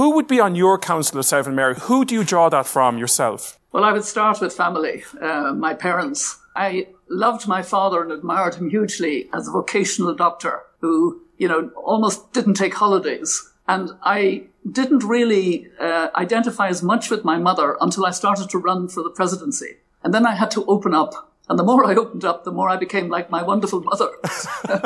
Who would be on your council of seven, Mary? Who do you draw that from yourself? Well, I would start with family, uh, my parents. I loved my father and admired him hugely as a vocational doctor who, you know, almost didn't take holidays. And I didn't really uh, identify as much with my mother until I started to run for the presidency. And then I had to open up. And the more I opened up, the more I became like my wonderful mother.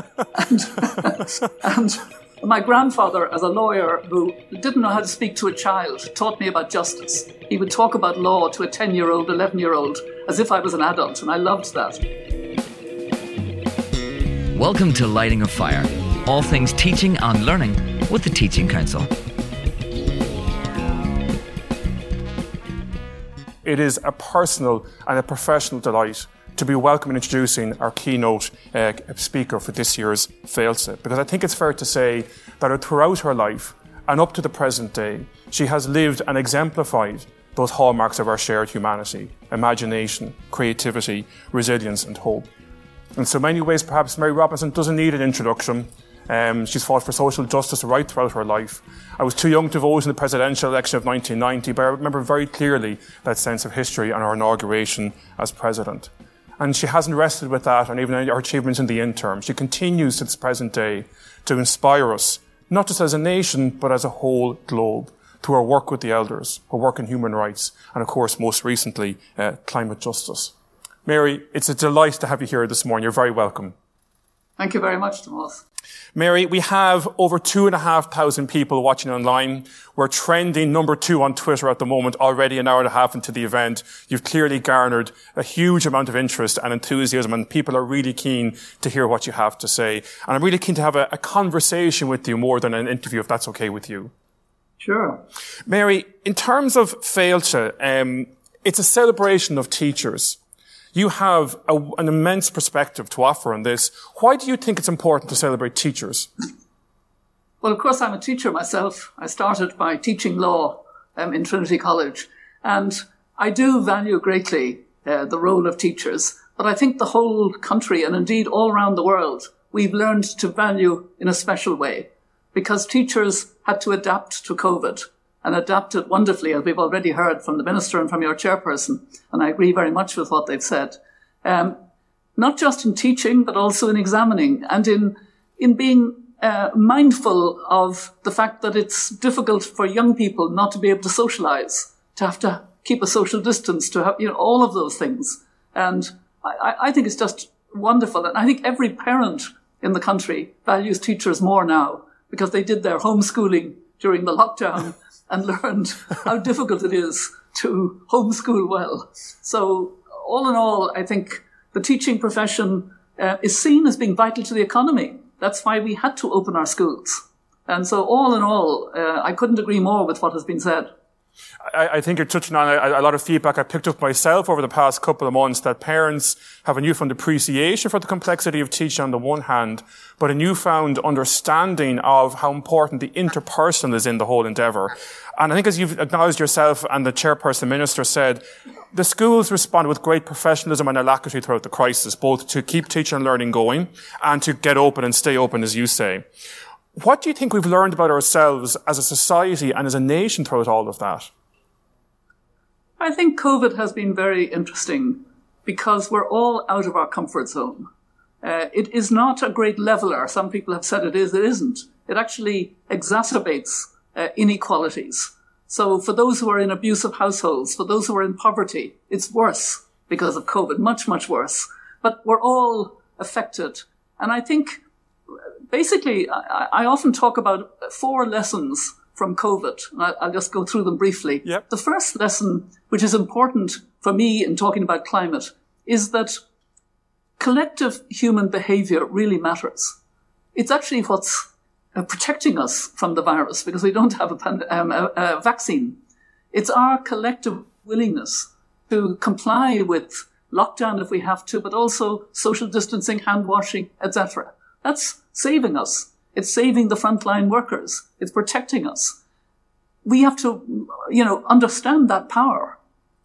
and, and my grandfather, as a lawyer who didn't know how to speak to a child, taught me about justice. He would talk about law to a 10 year old, 11 year old, as if I was an adult, and I loved that. Welcome to Lighting a Fire, all things teaching and learning with the Teaching Council. It is a personal and a professional delight to be welcoming and introducing our keynote uh, speaker for this year's FÉILTE, because I think it's fair to say that throughout her life and up to the present day, she has lived and exemplified those hallmarks of our shared humanity imagination, creativity, resilience, and hope. In so many ways, perhaps Mary Robinson doesn't need an introduction. Um, she's fought for social justice right throughout her life. I was too young to vote in the presidential election of 1990, but I remember very clearly that sense of history and her inauguration as president. And she hasn't rested with that and even her achievements in the interim. She continues to this present day to inspire us, not just as a nation, but as a whole globe through her work with the elders, her work in human rights, and of course, most recently, uh, climate justice. Mary, it's a delight to have you here this morning. You're very welcome. Thank you very much, Tomas. Mary, we have over two and a half thousand people watching online. We're trending number two on Twitter at the moment, already an hour and a half into the event. You've clearly garnered a huge amount of interest and enthusiasm and people are really keen to hear what you have to say. And I'm really keen to have a, a conversation with you more than an interview, if that's okay with you. Sure. Mary, in terms of FÉILTE, um, it's a celebration of teachers. You have a, an immense perspective to offer on this. Why do you think it's important to celebrate teachers? Well, of course, I'm a teacher myself. I started by teaching law um, in Trinity College, and I do value greatly uh, the role of teachers. But I think the whole country, and indeed all around the world, we've learned to value in a special way because teachers had to adapt to COVID and adapted wonderfully, as we've already heard from the minister and from your chairperson. And I agree very much with what they've said. Um, not just in teaching, but also in examining and in, in being uh, mindful of the fact that it's difficult for young people not to be able to socialize, to have to keep a social distance, to have, you know, all of those things. And I, I think it's just wonderful. And I think every parent in the country values teachers more now because they did their homeschooling during the lockdown and learned how difficult it is to homeschool well. So, all in all, I think the teaching profession uh, is seen as being vital to the economy. That's why we had to open our schools. And so, all in all, uh, I couldn't agree more with what has been said. I, I think you're touching on a, a, lot of feedback I picked up myself over the past couple of months that parents have a newfound appreciation for the complexity of teaching on the one hand, but a newfound understanding of how important the interpersonal is in the whole endeavour. And I think as you've acknowledged yourself and the chairperson minister said, the schools responded with great professionalism and alacrity throughout the crisis, both to keep teaching and learning going and to get open and stay open, as you say. What do you think we've learned about ourselves as a society and as a nation throughout all of that? I think COVID has been very interesting because we're all out of our comfort zone. Uh, it is not a great leveler. Some people have said it is, it isn't. It actually exacerbates uh, inequalities. So for those who are in abusive households, for those who are in poverty, it's worse because of COVID, much, much worse. But we're all affected. And I think basically, I, I often talk about four lessons from COVID. I'll just go through them briefly. Yep. The first lesson, which is important for me in talking about climate, is that collective human behavior really matters. It's actually what's uh, protecting us from the virus because we don't have a, um, a, a vaccine. It's our collective willingness to comply with lockdown if we have to, but also social distancing, hand washing, etc. That's saving us. It's saving the frontline workers. It's protecting us. We have to, you know, understand that power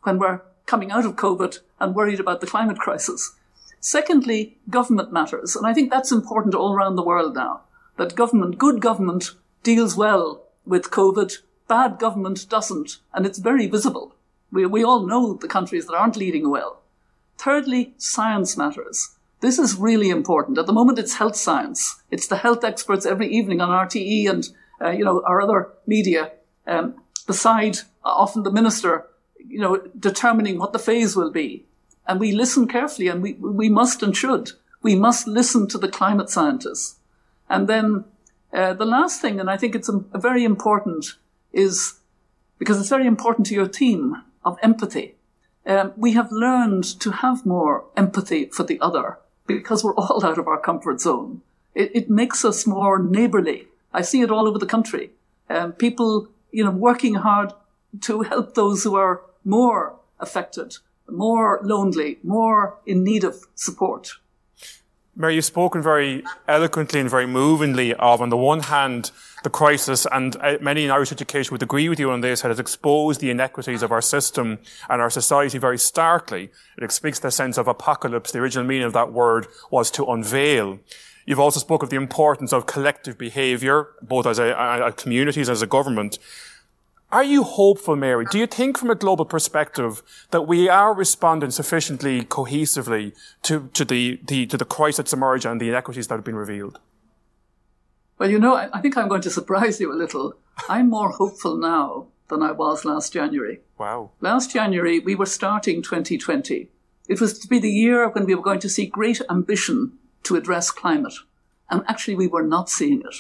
when we're coming out of COVID and worried about the climate crisis. Secondly, government matters. And I think that's important all around the world now, that government, good government deals well with COVID, bad government doesn't, and it's very visible. We, we all know the countries that aren't leading well. Thirdly, science matters. This is really important. At the moment, it's health science. It's the health experts every evening on RTE and, uh, you know, our other media, um, beside uh, often the minister, you know, determining what the phase will be. And we listen carefully and we, we must and should. We must listen to the climate scientists. And then uh, the last thing, and I think it's a, a very important, is because it's very important to your team of empathy. Um, we have learned to have more empathy for the other because we're all out of our comfort zone. It, it makes us more neighborly. I see it all over the country. Um, people, you know, working hard to help those who are more affected, more lonely, more in need of support. Mary, you've spoken very eloquently and very movingly of, on the one hand, the crisis, and uh, many in Irish education would agree with you on this, has exposed the inequities of our system and our society very starkly. It speaks the sense of apocalypse. The original meaning of that word was to unveil. You've also spoken of the importance of collective behaviour, both as a, a communities, as a government. Are you hopeful, Mary? Do you think from a global perspective that we are responding sufficiently cohesively to, to the, the, to the crisis that's emerged and the inequities that have been revealed? Well, you know, I, I think I'm going to surprise you a little. I'm more hopeful now than I was last January. Wow. Last January, we were starting 2020. It was to be the year when we were going to see great ambition to address climate. And actually, we were not seeing it.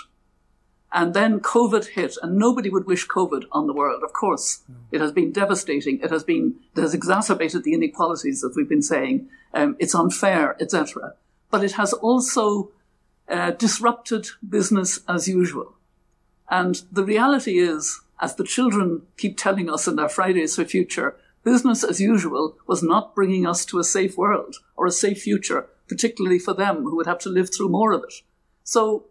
And then COVID hit, and nobody would wish COVID on the world. Of course, mm. it has been devastating. It has been, it has exacerbated the inequalities that we've been saying. Um, it's unfair, etc. But it has also uh, disrupted business as usual. And the reality is, as the children keep telling us in their Fridays for Future, business as usual was not bringing us to a safe world or a safe future, particularly for them who would have to live through more of it. So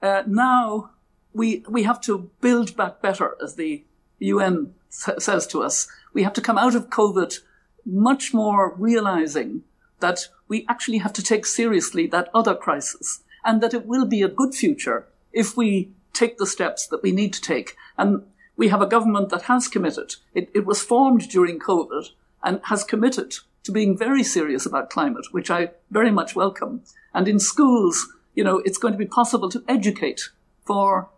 uh, now we, we have to build back better, as the UN says to us. We have to come out of COVID much more realizing that we actually have to take seriously that other crisis and that it will be a good future if we take the steps that we need to take. And we have a government that has committed. It, it was formed during COVID and has committed to being very serious about climate, which I very much welcome. And in schools, you know, it's going to be possible to educate for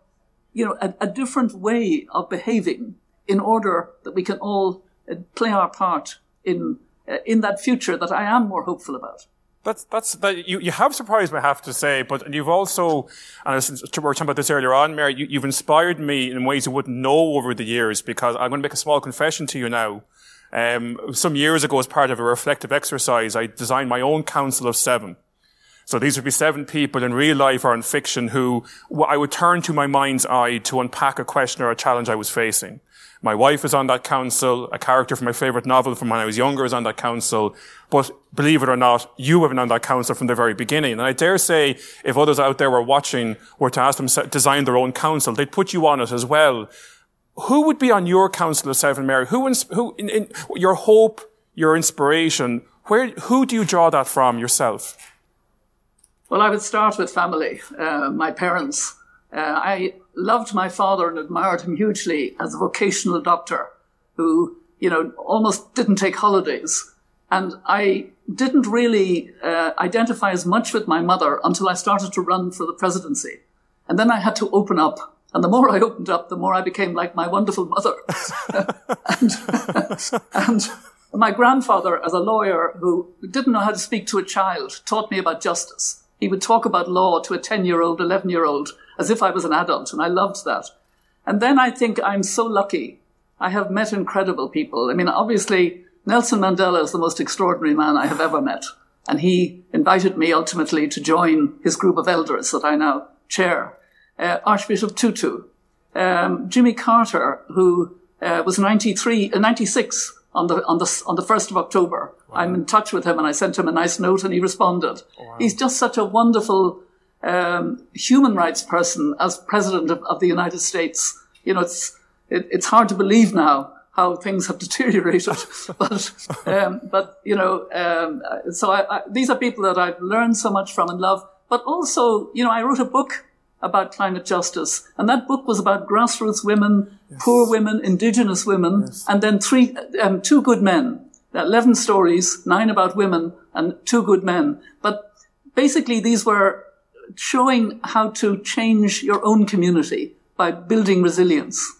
you know, a, a different way of behaving in order that we can all uh, play our part in uh, in that future that I am more hopeful about. That's that's that you, you have surprised me, I have to say, but you've also and we were talking about this earlier on, Mary. You, you've inspired me in ways you wouldn't know over the years because I'm going to make a small confession to you now. Um, some years ago, as part of a reflective exercise, I designed my own council of seven. So these would be seven people in real life or in fiction who I would turn to my mind's eye to unpack a question or a challenge I was facing. My wife is on that council. A character from my favorite novel from when I was younger is on that council. But believe it or not, you have been on that council from the very beginning. And I dare say if others out there were watching were to ask them to design their own council, they'd put you on it as well. Who would be on your council of seven, Mary? Who, who in, in your hope, your inspiration, where, who do you draw that from yourself? Well, I would start with family, uh, my parents. Uh, I loved my father and admired him hugely as a vocational doctor who, you know, almost didn't take holidays. And I didn't really uh, identify as much with my mother until I started to run for the presidency. And then I had to open up. And the more I opened up, the more I became like my wonderful mother. and, and my grandfather, as a lawyer who didn't know how to speak to a child, taught me about justice. He would talk about law to a 10 year old, 11 year old as if I was an adult, and I loved that. And then I think I'm so lucky. I have met incredible people. I mean, obviously, Nelson Mandela is the most extraordinary man I have ever met. And he invited me ultimately to join his group of elders that I now chair. Uh, Archbishop Tutu, um, Jimmy Carter, who uh, was 93, uh, 96 on the on the on the first of October. Wow. I'm in touch with him, and I sent him a nice note, and he responded. Wow. He's just such a wonderful um, human rights person as president of, of the United States. You know, it's it, it's hard to believe now how things have deteriorated, but um, but you know, um, so I, I, these are people that I've learned so much from and love. But also, you know, I wrote a book about climate justice. And that book was about grassroots women, yes. poor women, indigenous women, yes. and then three, um, two good men. 11 stories, nine about women and two good men. But basically these were showing how to change your own community by building resilience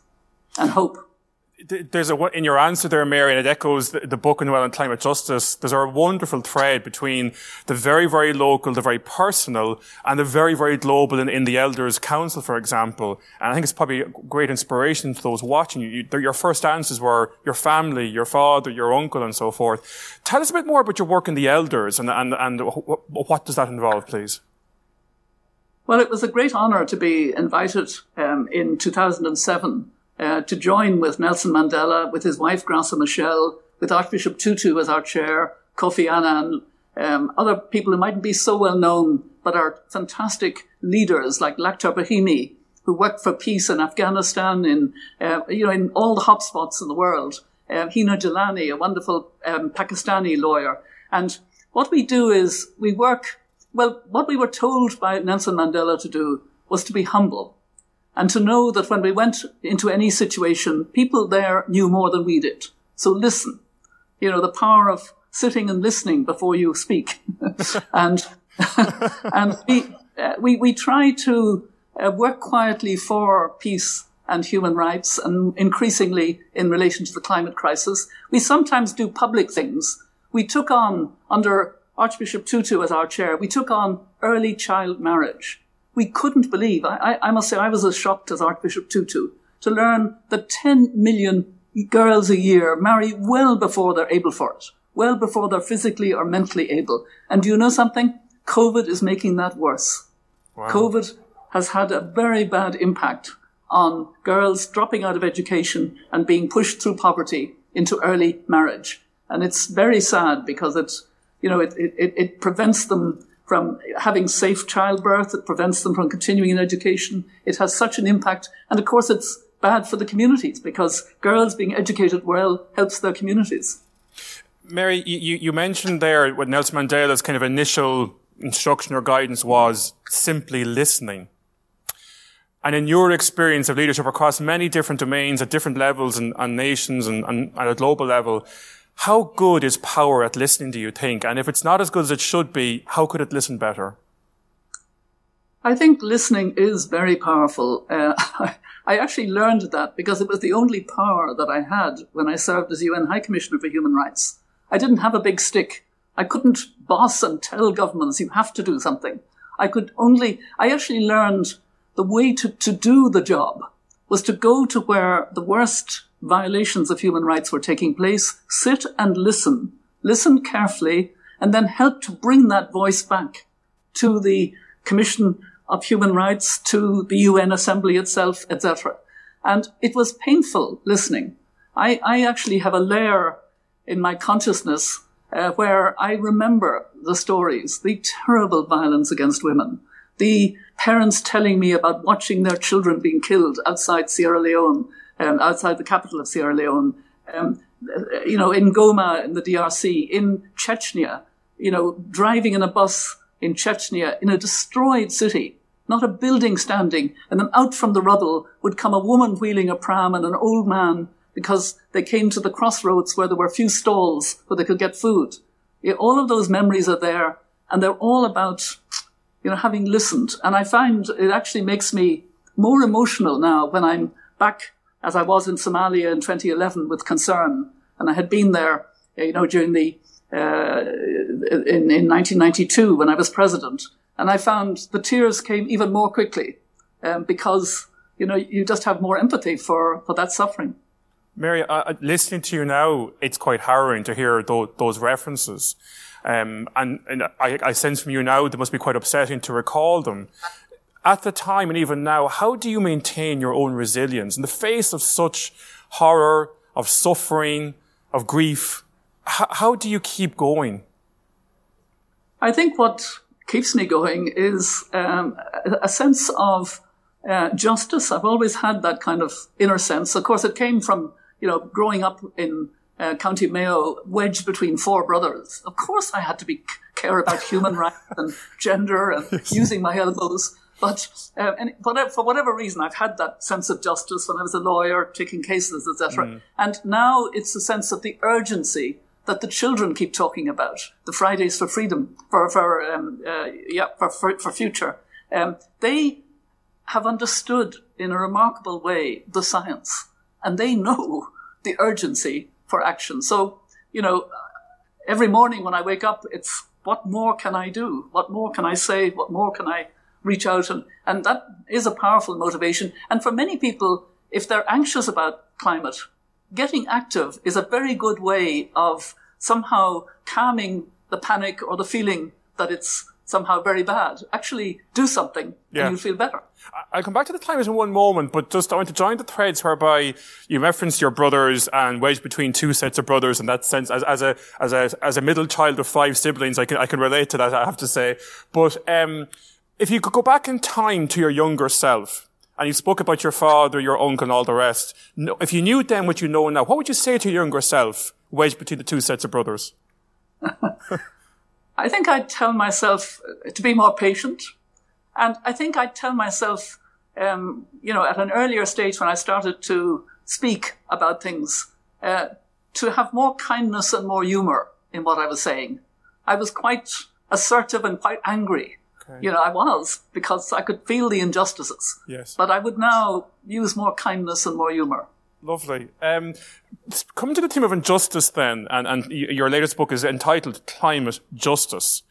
and hope there's a in your answer there, Mary, and it echoes the, the book well on climate justice. There's a wonderful thread between the very, very local, the very personal, and the very, very global in, in the Elders Council, for example. And I think it's probably a great inspiration to those watching you. Your first answers were your family, your father, your uncle, and so forth. Tell us a bit more about your work in the Elders, and and and what does that involve, please? Well, it was a great honour to be invited um, in 2007 uh, to join with Nelson Mandela, with his wife Graça Machel, with Archbishop Tutu as our chair, Kofi Annan, um, other people who mightn't be so well known, but are fantastic leaders like Lakhdar Brahimi, who worked for peace in Afghanistan, in uh, you know, in all the hotspots in the world. Uh, Hina Jalani, a wonderful um, Pakistani lawyer, and what we do is we work. Well, what we were told by Nelson Mandela to do was to be humble and to know that when we went into any situation, people there knew more than we did. So listen. You know, the power of sitting and listening before you speak. and, and we, uh, we, we try to uh, work quietly for peace and human rights and increasingly in relation to the climate crisis. We sometimes do public things. We took on, under Archbishop Tutu as our chair, we took on early child marriage we couldn't believe. I, I, must say, I was as shocked as Archbishop Tutu to learn that 10 million girls a year marry well before they're able for it, well before they're physically or mentally able. And do you know something? COVID is making that worse. Wow. COVID has had a very bad impact on girls dropping out of education and being pushed through poverty into early marriage. And it's very sad because it, you know, it, it, it prevents them from having safe childbirth. It prevents them from continuing in education. It has such an impact. And of course, it's bad for the communities because girls being educated well helps their communities. Mary, you, you mentioned there what Nelson Mandela's kind of initial instruction or guidance was simply listening. And in your experience of leadership across many different domains at different levels and, and nations and, and at a global level, how good is power at listening, do you think? And if it's not as good as it should be, how could it listen better? I think listening is very powerful. Uh, I actually learned that because it was the only power that I had when I served as UN High Commissioner for Human Rights. I didn't have a big stick. I couldn't boss and tell governments you have to do something. I could only, I actually learned the way to, to do the job was to go to where the worst violations of human rights were taking place, sit and listen, listen carefully, and then help to bring that voice back to the Commission of Human Rights, to the UN Assembly itself, etc. And it was painful listening. I, I actually have a layer in my consciousness uh, where I remember the stories, the terrible violence against women, the parents telling me about watching their children being killed outside Sierra Leone, um, outside the capital of Sierra Leone, um, you know, in Goma, in the DRC, in Chechnya, you know, driving in a bus in Chechnya, in a destroyed city, not a building standing, and then out from the rubble would come a woman wheeling a pram and an old man because they came to the crossroads where there were a few stalls where they could get food. All of those memories are there, and they're all about, you know, having listened. And I find it actually makes me more emotional now when I'm back as I was in Somalia in 2011 with concern. And I had been there, you know, during the, uh, in, in 1992 when I was president. And I found the tears came even more quickly um, because, you know, you just have more empathy for, for that suffering. Mary, uh, listening to you now, it's quite harrowing to hear those, those references. Um, and, and I, I, sense from you now, they must be quite upsetting to recall them at the time and even now, how do you maintain your own resilience in the face of such horror, of suffering, of grief? H- how do you keep going? I think what keeps me going is um, a sense of uh, justice. I've always had that kind of inner sense. Of course, it came from you know growing up in uh, County Mayo, wedged between four brothers. Of course, I had to be care about human rights and gender and using my elbows. But uh, and for whatever reason, I've had that sense of justice when I was a lawyer taking cases, etc. Mm. And now it's a sense of the urgency that the children keep talking about. The Fridays for Freedom, for for um, uh, yeah, for, for, for future. Um, they have understood in a remarkable way the science, and they know the urgency for action. So you know, every morning when I wake up, it's what more can I do? What more can I say? What more can I reach out? And, and that is a powerful motivation. And for many people, if they're anxious about climate, getting active is a very good way of somehow calming the panic or the feeling that it's somehow very bad. Actually, do something yeah. and you'll feel better. I'll come back to the climate in one moment, but just I want to join the threads whereby you referenced your brothers and wedged between two sets of brothers in that sense. As, as a as a as a middle child of five siblings, I can I can relate to that. I have to say, but um, if you could go back in time to your younger self. And you spoke about your father, your uncle, and all the rest. If you knew then what you know now, what would you say to your younger self, wedged between the two sets of brothers? I think I'd tell myself to be more patient. And I think I'd tell myself, um, you know, at an earlier stage when I started to speak about things, uh, to have more kindness and more humor in what I was saying. I was quite assertive and quite angry. Okay. You know, I was because I could feel the injustices. Yes. But I would now use more kindness and more humor. Lovely. Um, coming to the theme of injustice then, and, and your latest book is entitled Climate Justice.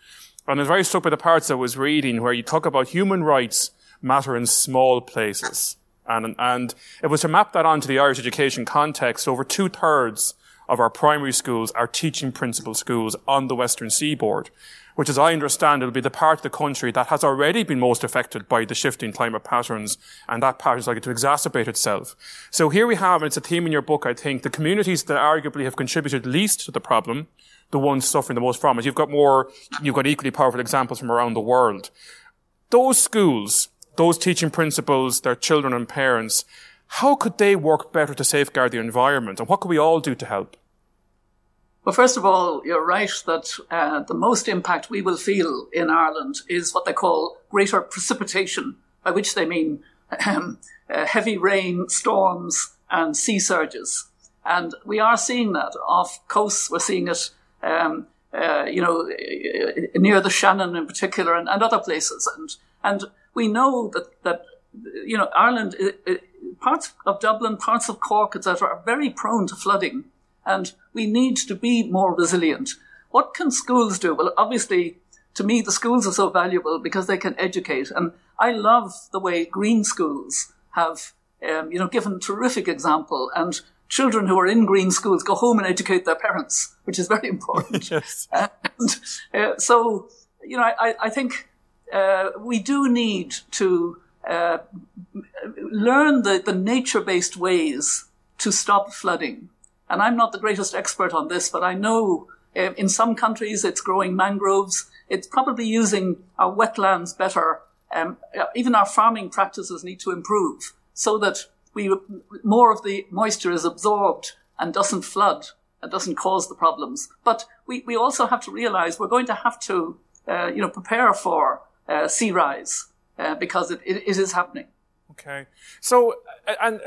And I was very struck by the parts I was reading where you talk about human rights matter in small places. And, and it was to map that onto the Irish education context, over two thirds of our primary schools are teaching principal schools on the Western seaboard which as I understand it will be the part of the country that has already been most affected by the shifting climate patterns, and that pattern is likely to exacerbate itself. So here we have, and it's a theme in your book, I think, the communities that arguably have contributed least to the problem, the ones suffering the most from it. You've got more, you've got equally powerful examples from around the world. Those schools, those teaching principals, their children and parents, how could they work better to safeguard the environment, and what could we all do to help? Well, first of all, you're right that uh, the most impact we will feel in Ireland is what they call greater precipitation, by which they mean um, uh, heavy rain, storms, and sea surges. And we are seeing that off coasts. We're seeing it, um, uh, you know, near the Shannon in particular, and, and, other places. And and we know that that you know Ireland, parts of Dublin, parts of Cork, etc., are very prone to flooding. And we need to be more resilient. What can schools do? Well, obviously, to me, the schools are so valuable because they can educate. And I love the way green schools have, um, you know, given terrific example. And children who are in green schools go home and educate their parents, which is very important. yes. And uh, so, you know, I, I think uh, we do need to uh, learn the, the nature-based ways to stop flooding. And I'm not the greatest expert on this, but I know uh, in some countries it's growing mangroves. It's probably using our wetlands better. Um, uh, even our farming practices need to improve so that we more of the moisture is absorbed and doesn't flood and doesn't cause the problems. But we, we also have to realize we're going to have to uh, you know prepare for uh, sea rise uh, because it, it, it is happening. Okay, so and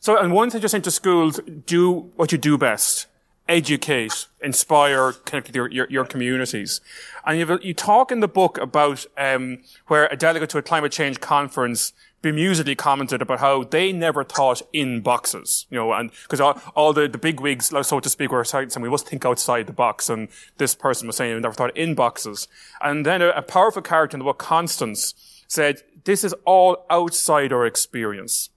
so, and one thing you're schools, do what you do best. Educate, inspire, connect with your, your, your communities. And you, you talk in the book about um, where a delegate to a climate change conference bemusedly commented about how they never thought in boxes, you know, and because all, all, the, the big wigs, so to speak, were saying we must think outside the box. And this person was saying they never thought in boxes. And then a, a powerful character in the book, Constance, said, this is all outside our experience.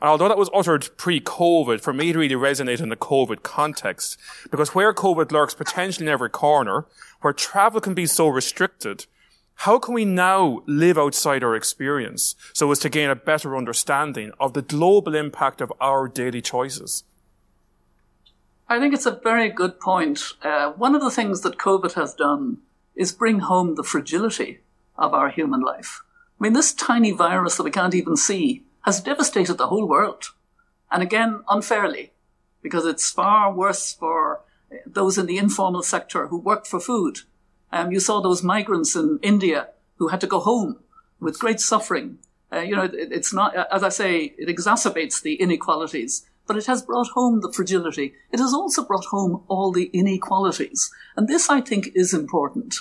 And although that was uttered pre-COVID, for me to really resonate in the COVID context, because where COVID lurks potentially in every corner, where travel can be so restricted, how can we now live outside our experience so as to gain a better understanding of the global impact of our daily choices? I think it's a very good point. Uh, one of the things that COVID has done is bring home the fragility of our human life. I mean, this tiny virus that we can't even see has devastated the whole world. And again, unfairly, because it's far worse for those in the informal sector who work for food. Um, you saw those migrants in India who had to go home with great suffering. Uh, you know, it, it's not, as I say, it exacerbates the inequalities, but it has brought home the fragility. It has also brought home all the inequalities. And this, I think, is important.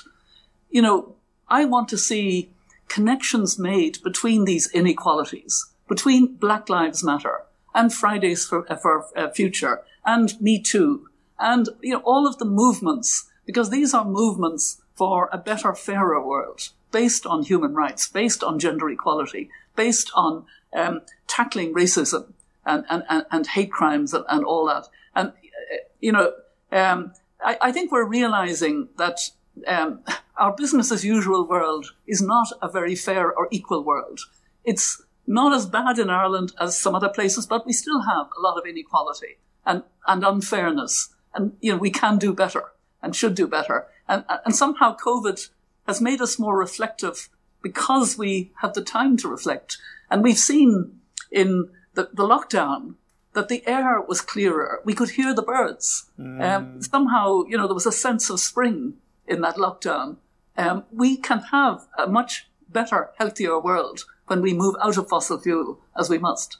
You know, I want to see connections made between these inequalities, between Black Lives Matter and Fridays for, for uh, Future and Me Too and, you know, all of the movements, because these are movements for a better, fairer world based on human rights, based on gender equality, based on um, tackling racism and, and, and, and hate crimes and, and, all that. And, uh, you know, um, I, I, think we're realizing that um, our business as usual world is not a very fair or equal world. It's not as bad in Ireland as some other places, but we still have a lot of inequality and, and unfairness. And, you know, we can do better and should do better. And, and somehow COVID has made us more reflective because we have the time to reflect. And we've seen in the, the lockdown that the air was clearer. We could hear the birds. Mm. Um, somehow, you know, there was a sense of spring in that lockdown. Um, we can have a much better, healthier world when we move out of fossil fuel, as we must.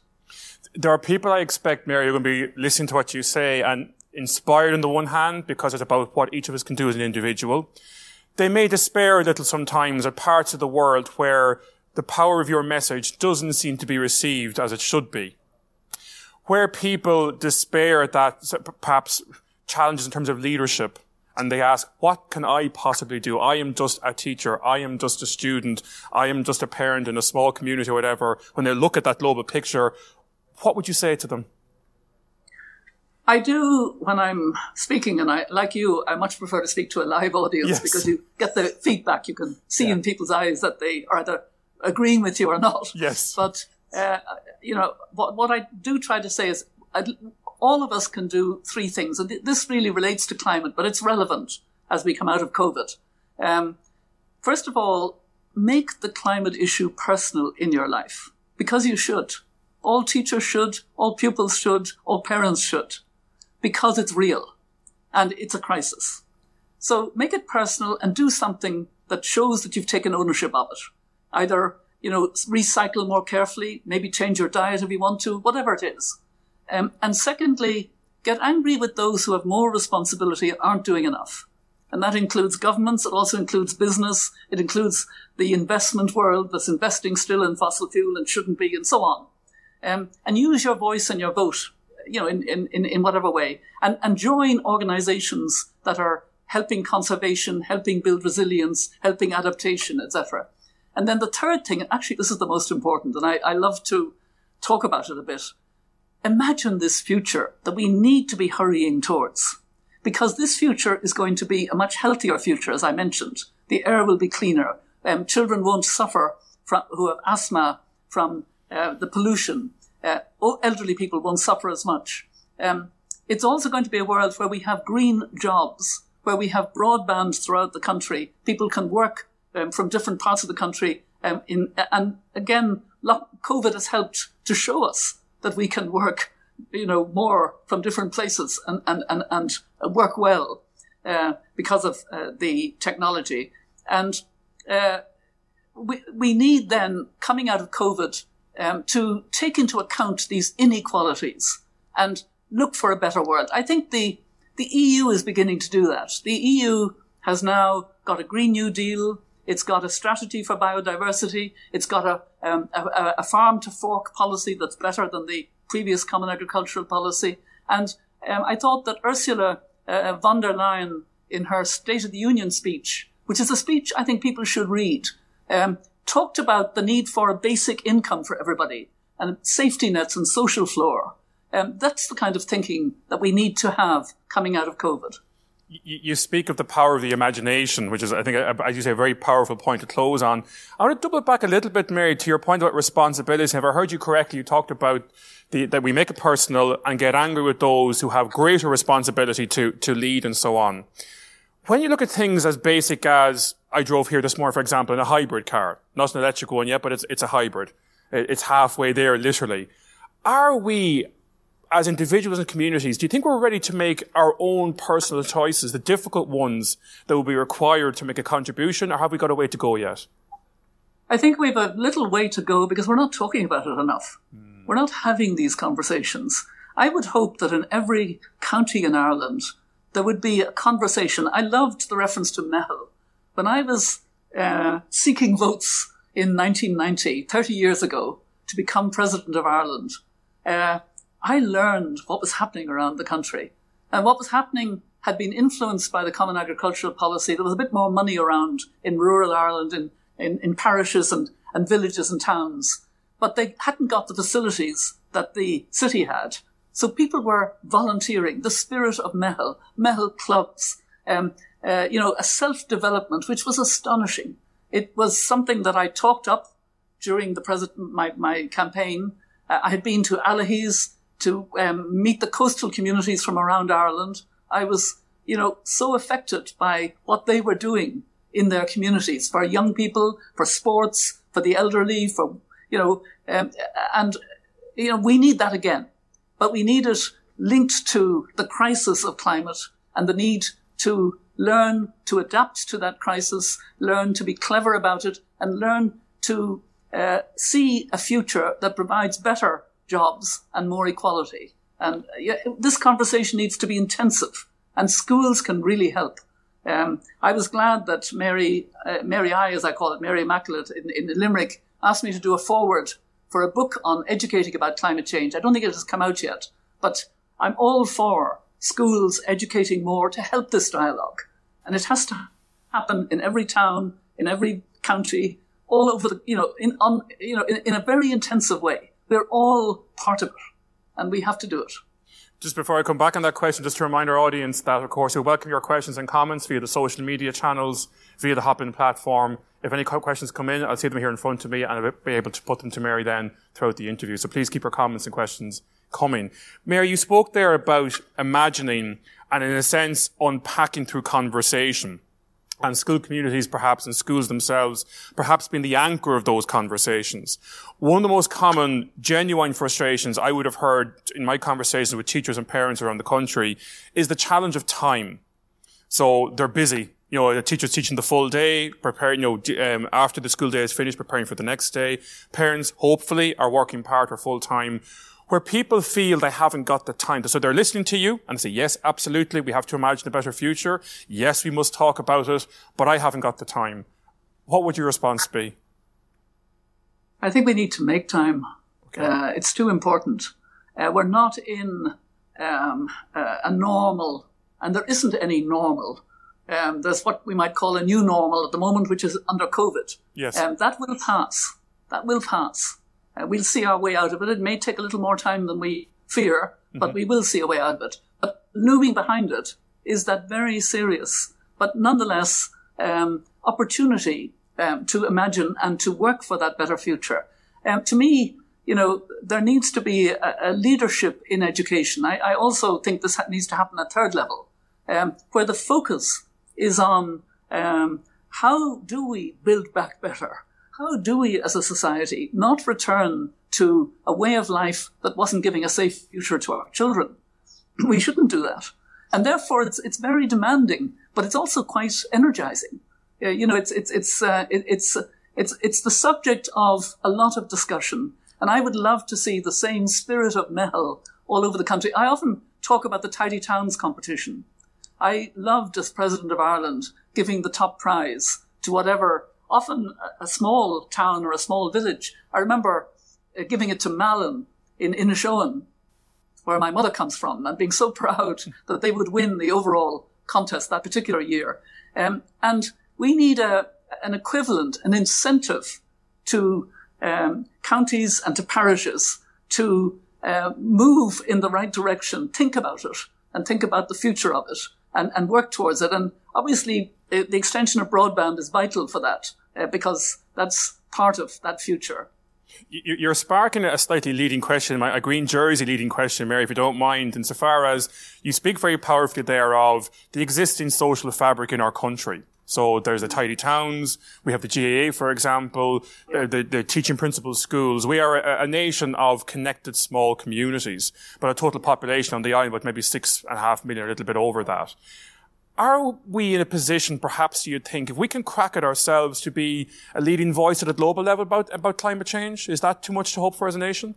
There are people I expect, Mary, are going to be listening to what you say and inspired on the one hand because it's about what each of us can do as an individual. They may despair a little sometimes at parts of the world where the power of your message doesn't seem to be received as it should be. Where people despair at that perhaps challenges in terms of leadership and they ask, what can I possibly do? I am just a teacher. I am just a student. I am just a parent in a small community or whatever. When they look at that global picture, what would you say to them? I do when I'm speaking, and I, like you, I much prefer to speak to a live audience yes. because you get the feedback. You can see yeah. in people's eyes that they are either agreeing with you or not. Yes. But, uh, you know, what, what I do try to say is I'd, all of us can do three things. And this really relates to climate, but it's relevant as we come out of COVID. Um, first of all, make the climate issue personal in your life because you should. All teachers should, all pupils should, all parents should because it's real and it's a crisis. So make it personal and do something that shows that you've taken ownership of it. Either, you know, recycle more carefully, maybe change your diet if you want to, whatever it is. Um, and secondly, get angry with those who have more responsibility and aren't doing enough. And that includes governments. It also includes business. It includes the investment world that's investing still in fossil fuel and shouldn't be and so on. Um, and use your voice and your vote you know, in, in, in whatever way, and, and join organizations that are helping conservation, helping build resilience, helping adaptation, etc. And then the third thing, and actually this is the most important, and I, I love to talk about it a bit. Imagine this future that we need to be hurrying towards. Because this future is going to be a much healthier future, as I mentioned. The air will be cleaner. Um, children won't suffer from, who have asthma from uh, the pollution uh, elderly people won't suffer as much. Um, it's also going to be a world where we have green jobs, where we have broadband throughout the country. People can work um, from different parts of the country. Um, in, and again, COVID has helped to show us that we can work, you know, more from different places and, and, and, and work well uh, because of uh, the technology. And uh, we, we need then, coming out of COVID, um, to take into account these inequalities and look for a better world. I think the the EU is beginning to do that. The EU has now got a Green New Deal. It's got a strategy for biodiversity. It's got a, um, a, a farm to fork policy that's better than the previous common agricultural policy. And um, I thought that Ursula uh, von der Leyen, in her State of the Union speech, which is a speech I think people should read, um, talked about the need for a basic income for everybody and safety nets and social floor. Um, that's the kind of thinking that we need to have coming out of COVID. You speak of the power of the imagination, which is, I think, as you say, a very powerful point to close on. I want to double back a little bit, Mary, to your point about responsibility. If I heard you correctly, you talked about the, that we make it personal and get angry with those who have greater responsibility to, to lead and so on. When you look at things as basic as I drove here this morning, for example, in a hybrid car, not an electric one yet, but it's, it's a hybrid. It's halfway there, literally. Are we, as individuals and communities, do you think we're ready to make our own personal choices, the difficult ones that will be required to make a contribution, or have we got a way to go yet? I think we have a little way to go because we're not talking about it enough. Mm. We're not having these conversations. I would hope that in every county in Ireland, there would be a conversation. I loved the reference to Meitheal. When I was uh, seeking votes in 1990, 30 years ago, to become president of Ireland, uh, I learned what was happening around the country. And what was happening had been influenced by the Common Agricultural Policy. There was a bit more money around in rural Ireland, in, in, in parishes and, and villages and towns. But they hadn't got the facilities that the city had. So people were volunteering, the spirit of Meitheal, Meitheal clubs, um, uh, you know, a self-development, which was astonishing. It was something that I talked up during the president, my, my campaign. Uh, I had been to Allihies to um, meet the coastal communities from around Ireland. I was, you know, so affected by what they were doing in their communities for young people, for sports, for the elderly, for, you know, um, and, you know, we need that again but we need it linked to the crisis of climate and the need to learn to adapt to that crisis, learn to be clever about it, and learn to uh, see a future that provides better jobs and more equality. And this conversation needs to be intensive, and schools can really help. Um, I was glad that Mary, uh, Mary I, as I call it, Mary Immaculate in, in Limerick, asked me to do a foreword for a book on educating about climate change. I don't think it has come out yet, but I'm all for schools educating more to help this dialogue. And it has to happen in every town, in every county, all over the, you know, in, on, you know, in, in a very intensive way. We're all part of it and we have to do it. Just before I come back on that question, just to remind our audience that, of course, we welcome your questions and comments via the social media channels, via the Hopin platform. If any questions come in, I'll see them here in front of me and I'll be able to put them to Mary then throughout the interview. So please keep your comments and questions coming. Mary, you spoke there about imagining and in a sense unpacking through conversation and school communities perhaps and schools themselves perhaps being the anchor of those conversations. One of the most common genuine frustrations I would have heard in my conversations with teachers and parents around the country is the challenge of time. So they're busy. You know, the teacher's teaching the full day, preparing, you know, um, after the school day is finished, preparing for the next day. Parents, hopefully, are working part or full time where people feel they haven't got the time. So they're listening to you and say, yes, absolutely, we have to imagine a better future. Yes, we must talk about it, but I haven't got the time. What would your response be? I think we need to make time. Okay. Uh, it's too important. Uh, we're not in um, uh, a normal, and there isn't any normal. Um, there's what we might call a new normal at the moment, which is under COVID. Yes. Um, that will pass. That will pass. Uh, we'll see our way out of it. It may take a little more time than we fear, but mm-hmm. we will see a way out of it. But looming behind it is that very serious, but nonetheless, um, opportunity um, to imagine and to work for that better future. Um, to me, you know, there needs to be a, a leadership in education. I, I, also think this needs to happen at third level, um, where the focus is on um, how do we build back better? How do we as a society not return to a way of life that wasn't giving a safe future to our children? we shouldn't do that. And therefore, it's, it's very demanding, but it's also quite energizing. Uh, you know, it's, it's, it's, uh, it, it's, it's, it's the subject of a lot of discussion. And I would love to see the same spirit of Meitheal all over the country. I often talk about the Tidy Towns competition. I loved, as President of Ireland, giving the top prize to whatever often a small town or a small village. I remember uh, giving it to Malin in Inishowen, where my mother comes from, and being so proud that they would win the overall contest that particular year. Um, and we need a, an equivalent, an incentive to um, counties and to parishes to uh, move in the right direction, think about it, and think about the future of it, and, and work towards it. And obviously, the extension of broadband is vital for that uh, because that's part of that future. You're sparking a slightly leading question, a green jersey leading question, Mary, if you don't mind, insofar as you speak very powerfully there of the existing social fabric in our country. So there's the tidy towns. We have the GAA, for example, uh, the, the teaching principal schools. We are a, a, nation of connected small communities, but a total population on the island with maybe six and a half million, a little bit over that. Are we in a position, perhaps you'd think, if we can crack it ourselves to be a leading voice at a global level about, about climate change? Is that too much to hope for as a nation?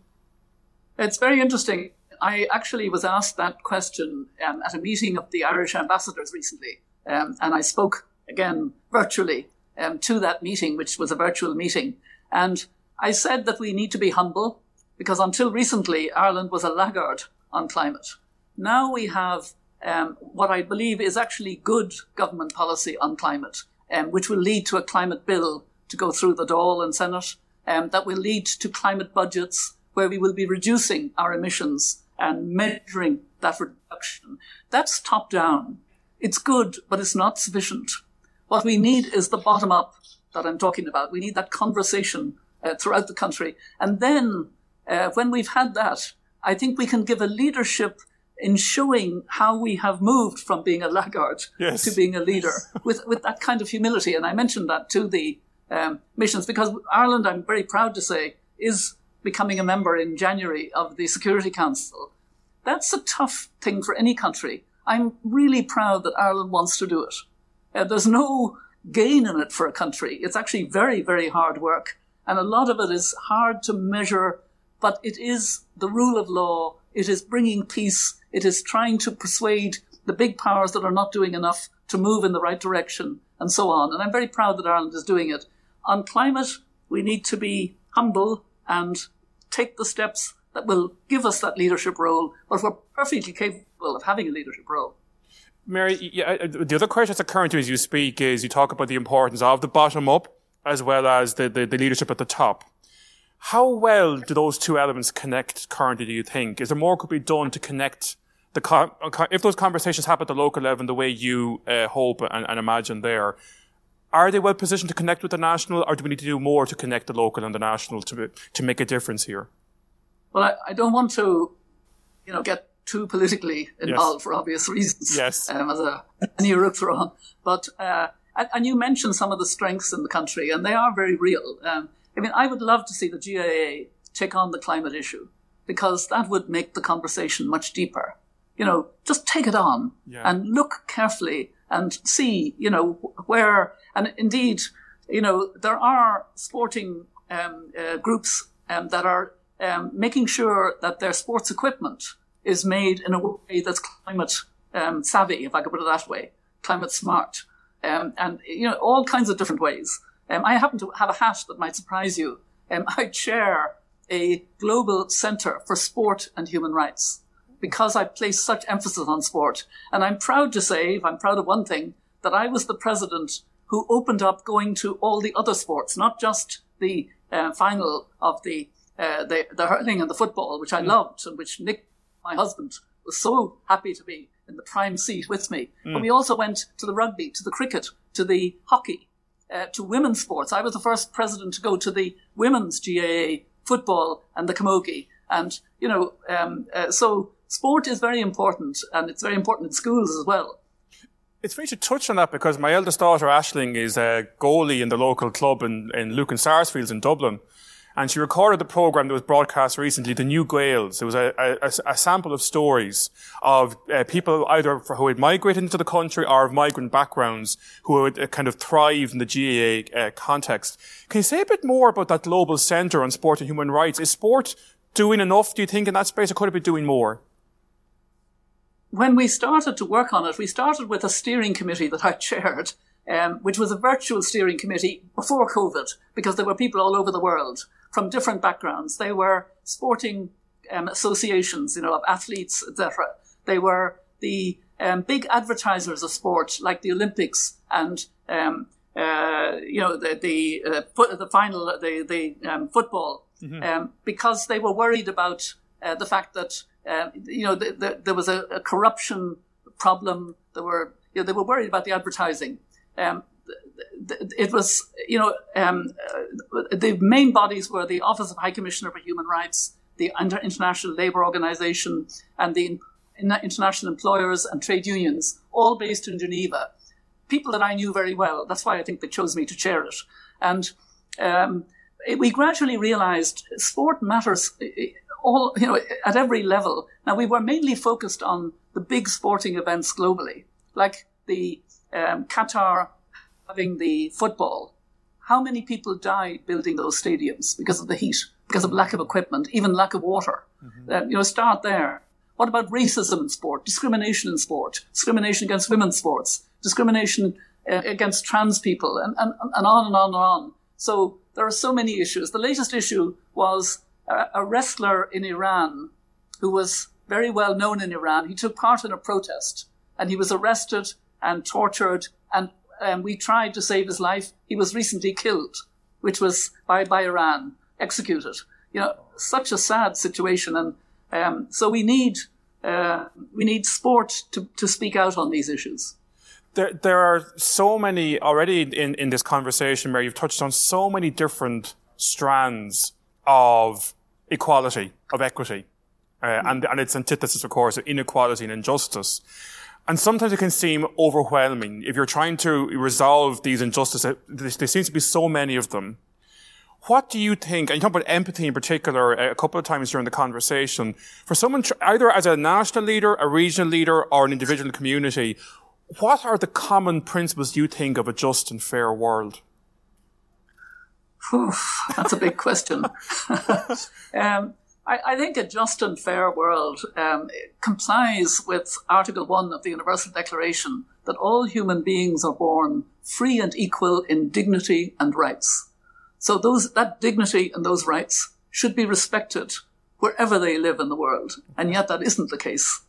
It's very interesting. I actually was asked that question um, at a meeting of the Irish ambassadors recently, um, and I spoke again virtually um, to that meeting, which was a virtual meeting. And I said that we need to be humble because until recently, Ireland was a laggard on climate. Now we have um, what I believe is actually good government policy on climate, um, which will lead to a climate bill to go through the Dáil and Senate, um, that will lead to climate budgets where we will be reducing our emissions and measuring that reduction. That's top down. It's good, but it's not sufficient. What we need is the bottom up that I'm talking about. We need that conversation uh, throughout the country. And then, uh, when we've had that, I think we can give a leadership in showing how we have moved from being a laggard yes. to being a leader with, with that kind of humility. And I mentioned that to the um, missions because Ireland, I'm very proud to say, is becoming a member in January of the Security Council. That's a tough thing for any country. I'm really proud that Ireland wants to do it. Uh, there's no gain in it for a country. It's actually very, very hard work. And a lot of it is hard to measure, but it is the rule of law. It is bringing peace it is trying to persuade the big powers that are not doing enough to move in the right direction and so on. And I'm very proud that Ireland is doing it. On climate, we need to be humble and take the steps that will give us that leadership role, but we're perfectly capable of having a leadership role. Mary, yeah, uh, the other question that's occurring to me as you speak is you talk about the importance of the bottom up as well as the, the, the leadership at the top. How well do those two elements connect currently, do you think? Is there more could be done to connect the if those conversations happen at the local level in the way you uh, hope and, and, imagine there, are they well positioned to connect with the national, or do we need to do more to connect the local and the national to to make a difference here? Well, I, I don't want to, you know, get too politically involved yes. for obvious reasons. Yes, um, as a any on, but uh, and, and, you mentioned some of the strengths in the country, and they are very real. Um, I mean, I would love to see the GAA take on the climate issue because that would make the conversation much deeper you know, just take it on yeah. and look carefully and see, you know, where, and indeed, you know, there are sporting um, uh, groups um, that are um, making sure that their sports equipment is made in a way that's climate um, savvy, if I could put it that way, climate smart, um, and you know all kinds of different ways. Um, I happen to have a hat that might surprise you. I chair a global centre for sport and human rights because I place such emphasis on sport. And I'm proud to say, if I'm proud of one thing, that I was the president who opened up going to all the other sports, not just the uh, final of the, uh, the, the hurling and the football, which I mm. loved and which Nick, my husband, was so happy to be in the prime seat with me. Mm. But we also went to the rugby, to the cricket, to the hockey, uh, to women's sports. I was the first president to go to the women's GAA football and the camogie. And, you know, um, uh, so sport is very important and it's very important in schools as well. It's funny to touch on that because my eldest daughter, Ashling, is a goalie in the local club in, in Lucan Sarsfields in Dublin. And she recorded the program that was broadcast recently, The New Gaels. It was a, a, a sample of stories of uh, people either who had migrated into the country or of migrant backgrounds who had uh, kind of thrived in the GAA uh, context. Can you say a bit more about that global centre on sport and human rights? Is sport doing enough, do you think, in that space, or could it be doing more? when we started to work on it, we started with a steering committee that I chaired, um, which was a virtual steering committee before COVID, because there were people all over the world from different backgrounds. They were sporting um, associations, you know, of athletes, etc. They were the um, big advertisers of sport, like the Olympics and um, uh, you know the the, uh, the final the the um, football, mm-hmm. Um, because they were worried about uh, the fact that um, you know, the, the, there was a, a, corruption problem. There were, you know, they were worried about the advertising. Um, it was, you know, um, uh, the main bodies were the Office of High Commissioner for Human Rights, the International Labour Organization, and the International Employers and Trade Unions, all based in Geneva. People that I knew very well. That's why I think they chose me to chair it. And um, we gradually realized sport matters all, you know, at every level. Now, we were mainly focused on the big sporting events globally, like the the um, Qatar having the football, how many people died building those stadiums because of the heat, because of lack of equipment, even lack of water? Mm-hmm. Uh, you know, start there. What about racism in sport, discrimination in sport, discrimination against women's sports, discrimination uh, against trans people, and, and, and on and on and on. So there are so many issues. The latest issue was a, a wrestler in Iran who was very well known in Iran. He took part in a protest and he was arrested and tortured and um, we tried to save his life. He was recently killed, which was by, by Iran, executed. You know, such a sad situation. And um, so we need, uh, we need sport to, to speak out on these issues. There, there are so many already in, in this conversation where you've touched on so many different strands of equality, of equity. Uh, and, and its antithesis, of course, of inequality and injustice. And sometimes it can seem overwhelming if you're trying to resolve these injustices. There seems to be so many of them. What do you think, and you talk about empathy in particular a couple of times during the conversation, for someone, either as a national leader, a regional leader, or an individual community, what are the common principles you think of a just and fair world? Oof, that's a big question. um, I, I, think a just and fair world um, complies with Article 1 of the Universal Declaration that all human beings are born free and equal in dignity and rights. So those, that dignity and those rights should be respected wherever they live in the world. And yet that isn't the case.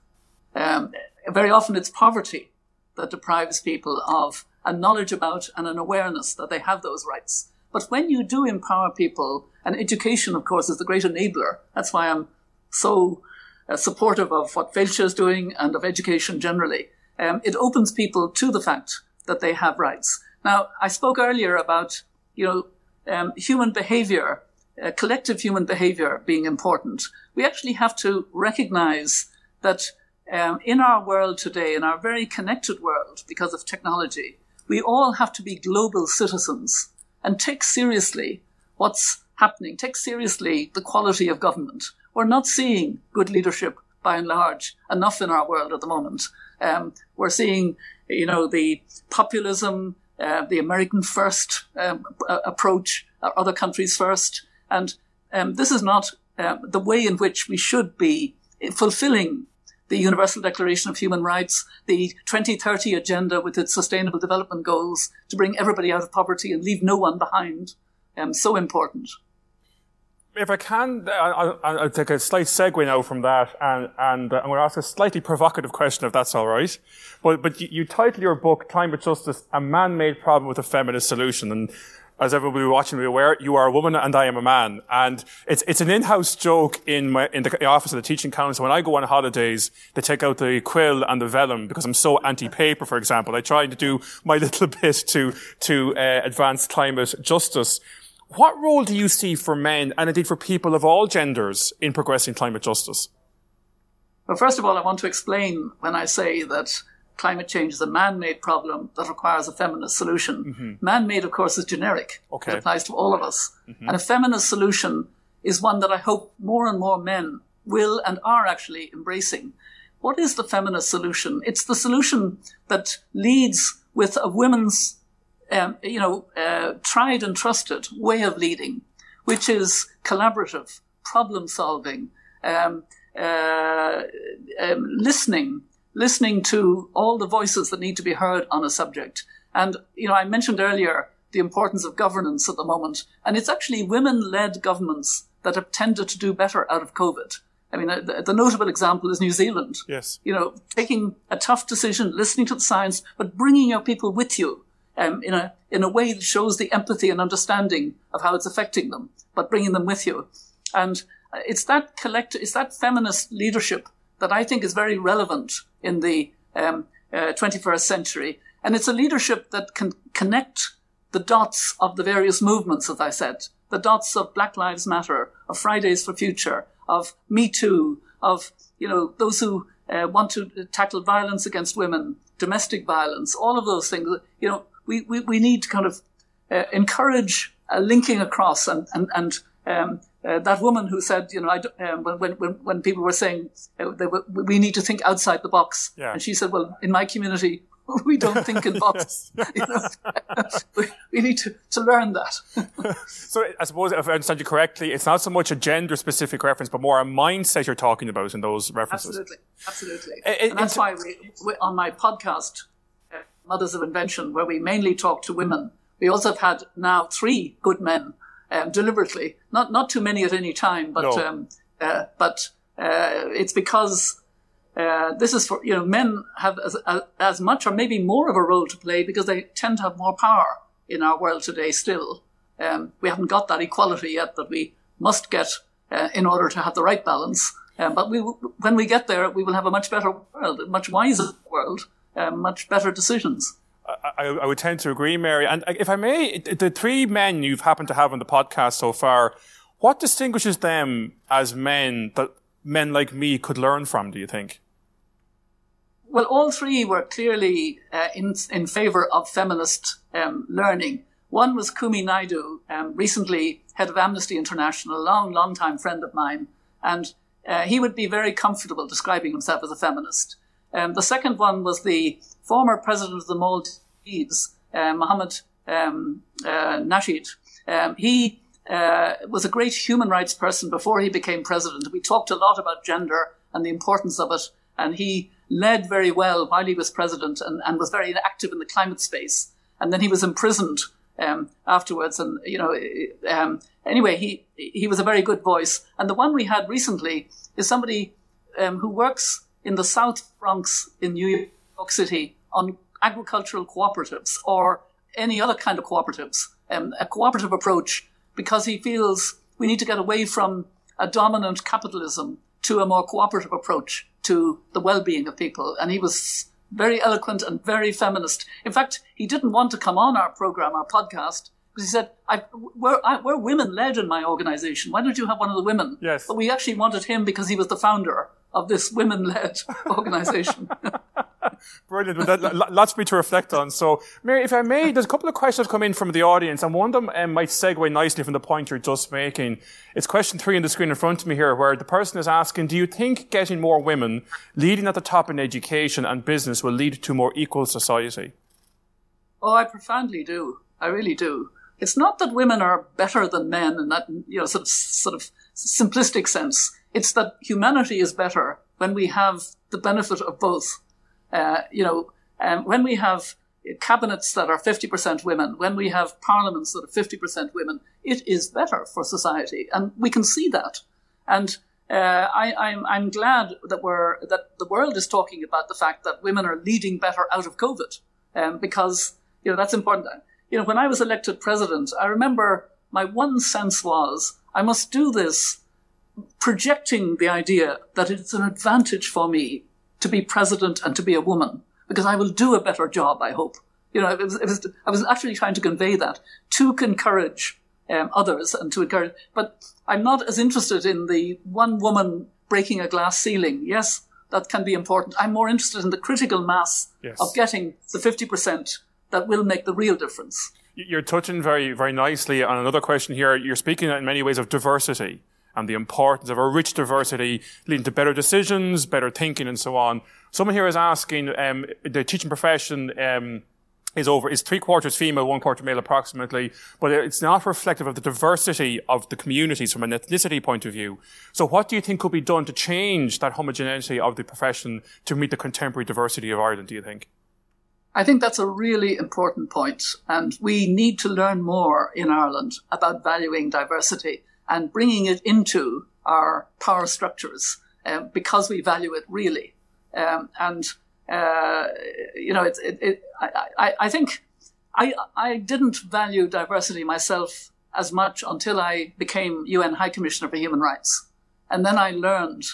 Um, very often it's poverty that deprives people of a knowledge about and an awareness that they have those rights. But when you do empower people, and education, of course, is the great enabler. That's why I'm so uh, supportive of what Fáilte is doing and of education generally. Um, it opens people to the fact that they have rights. Now, I spoke earlier about, you know, um, human behavior, uh, collective human behavior being important. We actually have to recognize that um, in our world today, in our very connected world because of technology, we all have to be global citizens and take seriously what's happening, take seriously the quality of government. We're not seeing good leadership by and large enough in our world at the moment. Um, we're seeing, you know, the populism, uh, the American first um, approach, uh, other countries first. And um, this is not um, the way in which we should be fulfilling the Universal Declaration of Human Rights, the 2030 agenda with its sustainable development goals to bring everybody out of poverty and leave no one behind. Um, so important. If I can, I'll, I'll, take a slight segue now from that, and, and uh, I'm going to ask a slightly provocative question, if that's all right. But, but you, you title your book "Climate Justice: A Man-Made Problem with a Feminist Solution," and as everybody watching will be aware, you are a woman and I am a man. And it's, it's an in-house joke in my, in the office of the teaching council. When I go on holidays, they take out the quill and the vellum because I'm so anti-paper, for example. I try to do my little bit to, to uh, advance climate justice. What role do you see for men and indeed for people of all genders in progressing climate justice? Well, first of all, I want to explain when I say that climate change is a man-made problem that requires a feminist solution. Mm-hmm. Man-made, of course, is generic. Okay. It applies to all of us. Mm-hmm. And a feminist solution is one that I hope more and more men will and are actually embracing. What is the feminist solution? It's the solution that leads with a woman's, um, you know, uh, tried and trusted way of leading, which is collaborative, problem solving, um, uh, um, listening, listening to all the voices that need to be heard on a subject. And, you know, I mentioned earlier the importance of governance at the moment, and it's actually women led governments that have tended to do better out of COVID. I mean, the, the, notable example is New Zealand. Yes. You know, taking a tough decision, listening to the science, but bringing your people with you um, in a in a way that shows the empathy and understanding of how it's affecting them, but bringing them with you. And it's that collective, it's that feminist leadership that I think is very relevant in the um, uh, 21st century. And it's a leadership that can connect the dots of the various movements, as I said, the dots of Black Lives Matter, of Fridays for Future, of Me Too, of, you know, those who uh, want to tackle violence against women, domestic violence, all of those things. You know, we, we, we need to kind of uh, encourage linking across and, and, and um, uh, that woman who said, you know, I, um, when, when, when people were saying uh, were, we need to think outside the box, yeah. and she said, well, in my community, we don't think in boxes. know? we, we, need to, to learn that. so I suppose if I understand you correctly, it's not so much a gender specific reference, but more a mindset you're talking about in those references. Absolutely, absolutely. It, and that's why we, we, on my podcast, uh, Mothers of Invention, where we mainly talk to women, we also have had now three good men um, deliberately, not not too many at any time, but no. um, uh, but uh, it's because uh, this is for, you know, men have as, as much or maybe more of a role to play because they tend to have more power in our world today still. Um, we haven't got that equality yet that we must get uh, in order to have the right balance. Um, but we, when we get there, we will have a much better world, a much wiser world, um, much better decisions. I, I, would tend to agree, Mary. And if I may, the three men you've happened to have on the podcast so far, what distinguishes them as men that men like me could learn from, do you think? Well, all three were clearly uh, in, in favor of feminist um, learning. One was Kumi Naidoo, um, recently head of Amnesty International, a long, long time friend of mine. And uh, he would be very comfortable describing himself as a feminist. Um, the second one was the former president of the Maldives, uh, Mohammed um, uh, Nasheed. Um, he uh, was a great human rights person before he became president. We talked a lot about gender and the importance of it, and he led very well while he was president and, and was very active in the climate space. And then he was imprisoned um, afterwards. And, you know, um, anyway, he, he was a very good voice. And the one we had recently is somebody um, who works in the South Bronx in New York City on agricultural cooperatives or any other kind of cooperatives, um, a cooperative approach because he feels we need to get away from a dominant capitalism to a more cooperative approach to the well-being of people. And he was very eloquent and very feminist. In fact, he didn't want to come on our program, our podcast, because he said, I, we're, I, we're women led in my organization. Why don't you have one of the women? Yes. But we actually wanted him because he was the founder of this women led organization. Brilliant. That, lots for me to reflect on. So, Mary, if I may, there's a couple of questions come in from the audience, and one of them um, might segue nicely from the point you're just making. It's question three on the screen in front of me here, where the person is asking, do you think getting more women leading at the top in education and business will lead to more equal society? Oh, I profoundly do. I really do. It's not that women are better than men in that, you know, sort of, sort of simplistic sense. It's that humanity is better when we have the benefit of both. Uh, you know, um, when we have cabinets that are 50% women, when we have parliaments that are 50% women, it is better for society. And we can see that. And uh, I, am glad that we're, that the world is talking about the fact that women are leading better out of COVID, um, because, you know, that's important. You know, when I was elected president, I remember my one sense was I must do this projecting the idea that it's an advantage for me to be president and to be a woman because I will do a better job, I hope. You know, it was, it was, I was actually trying to convey that to encourage um, others and to encourage, but I'm not as interested in the one woman breaking a glass ceiling. Yes, that can be important. I'm more interested in the critical mass yes. of getting the 50% that will make the real difference. You're touching very, very nicely on another question here. You're speaking in many ways of diversity and the importance of a rich diversity leading to better decisions, better thinking, and so on. Someone here is asking, um, the teaching profession, um, is over is three quarters female, one quarter male approximately, but it's not reflective of the diversity of the communities from an ethnicity point of view. So what do you think could be done to change that homogeneity of the profession to meet the contemporary diversity of Ireland, do you think? I think that's a really important point, and we need to learn more in Ireland about valuing diversity and bringing it into our power structures uh, because we value it really. Um, and uh, you know, it, it, it, I, I, think I, I didn't value diversity myself as much until I became UN High Commissioner for Human Rights, and then I learned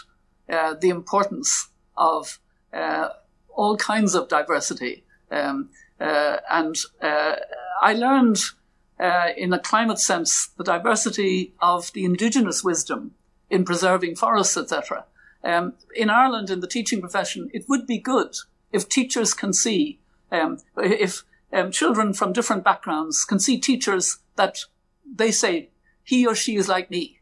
uh, the importance of uh, all kinds of diversity. Um, uh, and uh, I learned uh, in a climate sense, the diversity of the indigenous wisdom in preserving forests, etc. Um, in Ireland, in the teaching profession, it would be good if teachers can see, um, if um, children from different backgrounds can see teachers that they say, he or she is like me.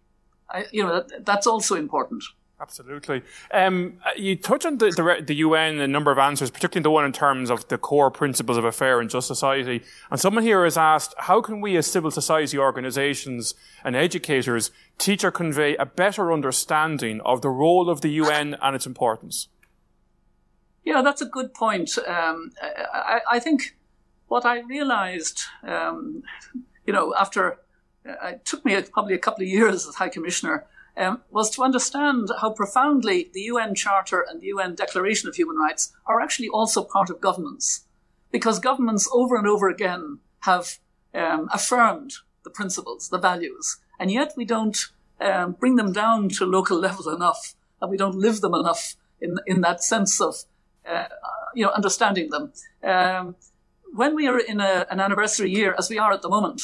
I, you know, that, that's also important. Absolutely. Um, you touch on the, the, the, UN a number of answers, particularly the one in terms of the core principles of a fair and just society. And someone here has asked, how can we as civil society organisations and educators teach or convey a better understanding of the role of the UN and its importance? Yeah, that's a good point. Um, I, I, think what I realised, um, you know, after uh, it took me probably a couple of years as High Commissioner um, was to understand how profoundly the UN Charter and the UN Declaration of Human Rights are actually also part of governments. Because governments over and over again have um, affirmed the principles, the values, and yet we don't um, bring them down to local level enough, and we don't live them enough in, in that sense of uh, you know, understanding them. Um, when we are in a, an anniversary year, as we are at the moment,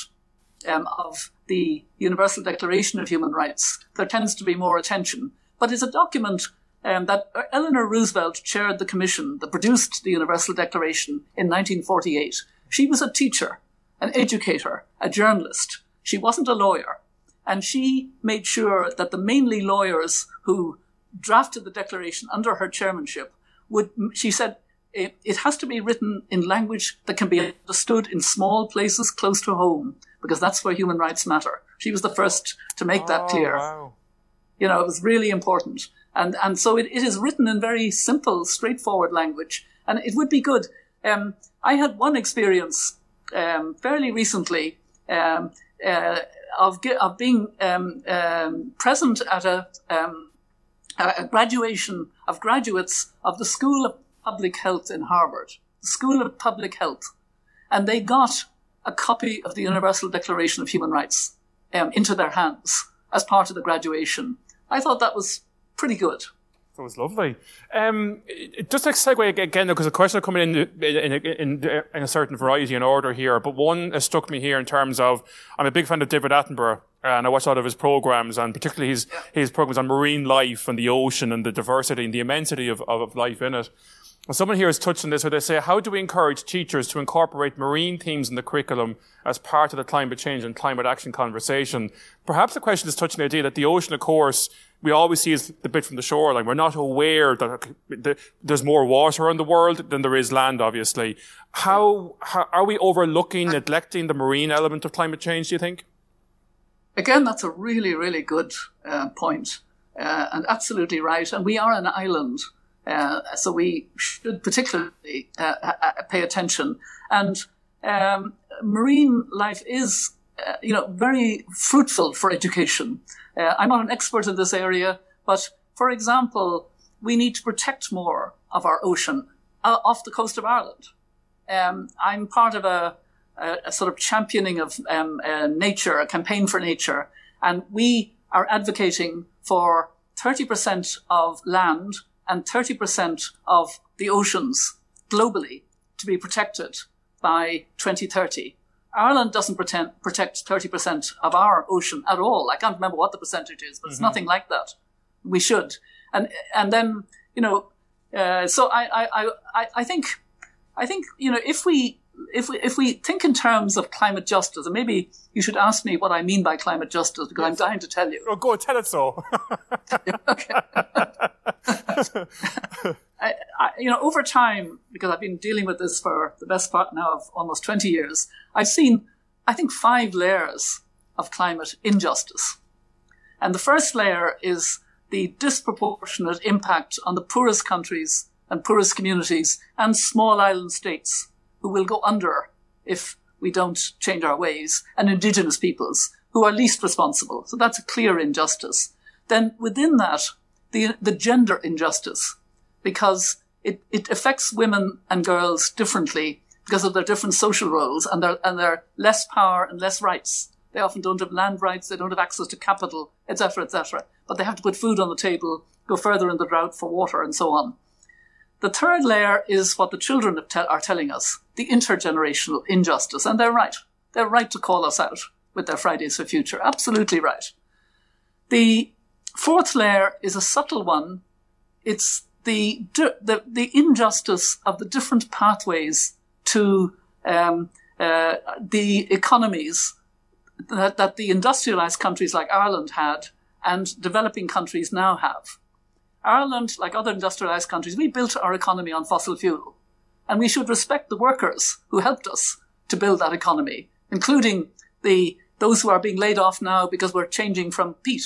um, of the Universal Declaration of Human Rights, there tends to be more attention. But it's a document um, that Eleanor Roosevelt chaired the commission that produced the Universal Declaration in 1948. She was a teacher, an educator, a journalist. She wasn't a lawyer. And she made sure that the mainly lawyers who drafted the declaration under her chairmanship would, she said, it, it has to be written in language that can be understood in small places close to home because that's where human rights matter. She was the first to make that oh, clear. Wow. You know, it was really important. And, and so it, it is written in very simple, straightforward language. And it would be good. Um, I had one experience um, fairly recently um, uh, of, of being um, um, present at a, um, a graduation of graduates of the School of Public Health in Harvard, the School of Public Health. And they got a copy of the Universal Declaration of Human Rights um, into their hands as part of the graduation. I thought that was pretty good. That was lovely. Um, just to segue again, because the questions are coming in in, in in, a certain variety and order here, but one has struck me here in terms of I'm a big fan of David Attenborough, and I watch a lot of his programs, and particularly his his programs on marine life and the ocean and the diversity and the immensity of, of life in it. Someone here has touched on this where they say, how do we encourage teachers to incorporate marine themes in the curriculum as part of the climate change and climate action conversation? Perhaps the question is touching the idea that the ocean, of course, we always see as the bit from the shoreline. We're not aware that there's more water in the world than there is land, obviously. How, how are we overlooking, neglecting the marine element of climate change, do you think? Again, that's a really, really good uh, point, uh, and absolutely right. And we are an island. Uh, so we should particularly uh, pay attention. And um, marine life is, uh, you know, very fruitful for education. Uh, I'm not an expert in this area, but for example, we need to protect more of our ocean uh, off the coast of Ireland. Um, I'm part of a, a, a, sort of championing of um, nature, a campaign for nature, and we are advocating for 30% of land and 30% of the oceans globally to be protected by 2030. Ireland doesn't pretend, protect 30% of our ocean at all. I can't remember what the percentage is, but mm-hmm. it's nothing like that. We should. And, and then, you know, uh, so I, I, I, I think, I think, you know, if we, if we, if we think in terms of climate justice, and maybe you should ask me what I mean by climate justice because yes. I'm dying to tell you. Oh, go tell us so. okay. I, I, you know, over time, because I've been dealing with this for the best part now of almost 20 years, I've seen, I think, five layers of climate injustice. And the first layer is the disproportionate impact on the poorest countries and poorest communities and small island states who will go under if we don't change our ways and indigenous peoples who are least responsible. So that's a clear injustice. Then within that, the, the gender injustice because it, it affects women and girls differently because of their different social roles and their, and their less power and less rights. They often don't have land rights, they don't have access to capital, etc., etc. But they have to put food on the table, go further in the drought for water, and so on. The third layer is what the children are telling us the intergenerational injustice. And they're right. They're right to call us out with their Fridays for Future. Absolutely right. The fourth layer is a subtle one. It's the, the, the injustice of the different pathways to um, uh, the economies that, that the industrialized countries like Ireland had and developing countries now have. Ireland, like other industrialized countries, we built our economy on fossil fuel. And we should respect the workers who helped us to build that economy, including the those who are being laid off now because we're changing from peat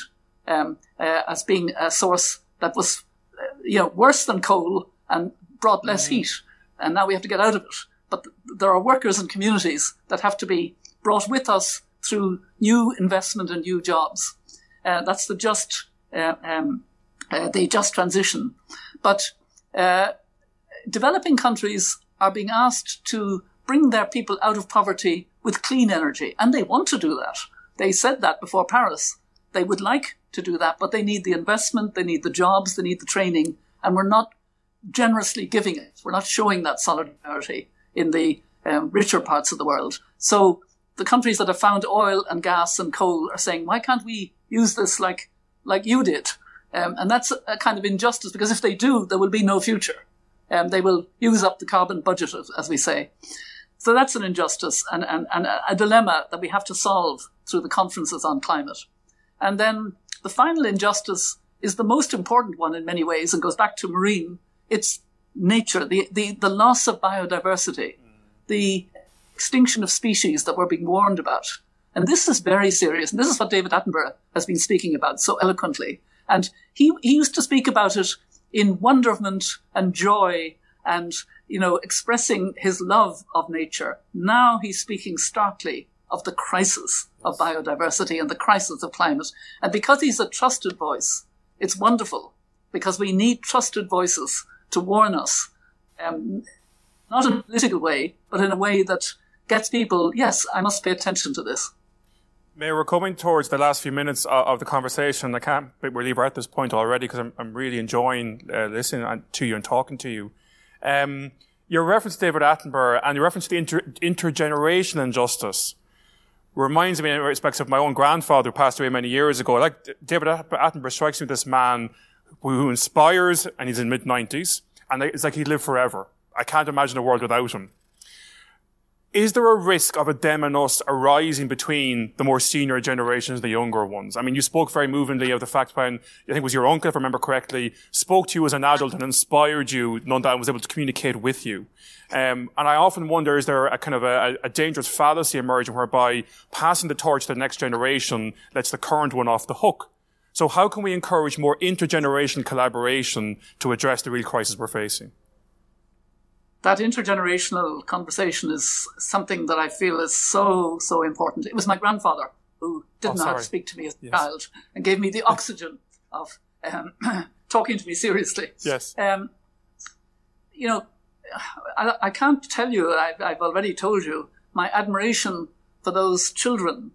um, uh, as being a source that was, uh, you know, worse than coal and brought less mm. heat, and now we have to get out of it. But th- there are workers and communities that have to be brought with us through new investment and new jobs. Uh, that's the just uh, um, uh, the just transition. But uh, developing countries are being asked to bring their people out of poverty with clean energy, and they want to do that. They said that before Paris. They would like to do that, but they need the investment, they need the jobs, they need the training, and we're not generously giving it. We're not showing that solidarity in the um, richer parts of the world. So the countries that have found oil and gas and coal are saying, why can't we use this like, like you did? Um, and that's a kind of injustice because if they do, there will be no future. Um, they will use up the carbon budget, as we say. So that's an injustice and, and, and a dilemma that we have to solve through the conferences on climate. And then the final injustice is the most important one in many ways and goes back to marine. It's nature, the, the, the loss of biodiversity, the extinction of species that we're being warned about. And this is very serious. And this is what David Attenborough has been speaking about so eloquently. And he, he used to speak about it in wonderment and joy and you know, expressing his love of nature. Now he's speaking starkly of the crisis of biodiversity and the crisis of climate. And because he's a trusted voice, it's wonderful because we need trusted voices to warn us, um, not in a political way, but in a way that gets people, yes, I must pay attention to this. May we're coming towards the last few minutes of, the conversation. I can't believe we're at this point already because I'm, I'm, really enjoying uh, listening to you and talking to you. Um, your reference to David Attenborough and your reference to the inter- intergenerational injustice reminds me in respects of my own grandfather who passed away many years ago. Like David Attenborough strikes me this man who inspires and he's in mid 90s and it's like he lived forever. I can't imagine a world without him is there a risk of a us arising between the more senior generations and the younger ones? I mean, you spoke very movingly of the fact when, I think it was your uncle, if I remember correctly, spoke to you as an adult and inspired you, none that was able to communicate with you. Um, and I often wonder, is there a kind of a, a, dangerous fallacy emerging whereby passing the torch to the next generation lets the current one off the hook? So how can we encourage more intergenerational collaboration to address the real crisis we're facing? That intergenerational conversation is something that I feel is so, so important. It was my grandfather who didn't oh, know how to speak to me as a yes. child and gave me the oxygen of um, talking to me seriously. Yes. Um, you know, I, I, can't tell you, I, I've already told you, my admiration for those children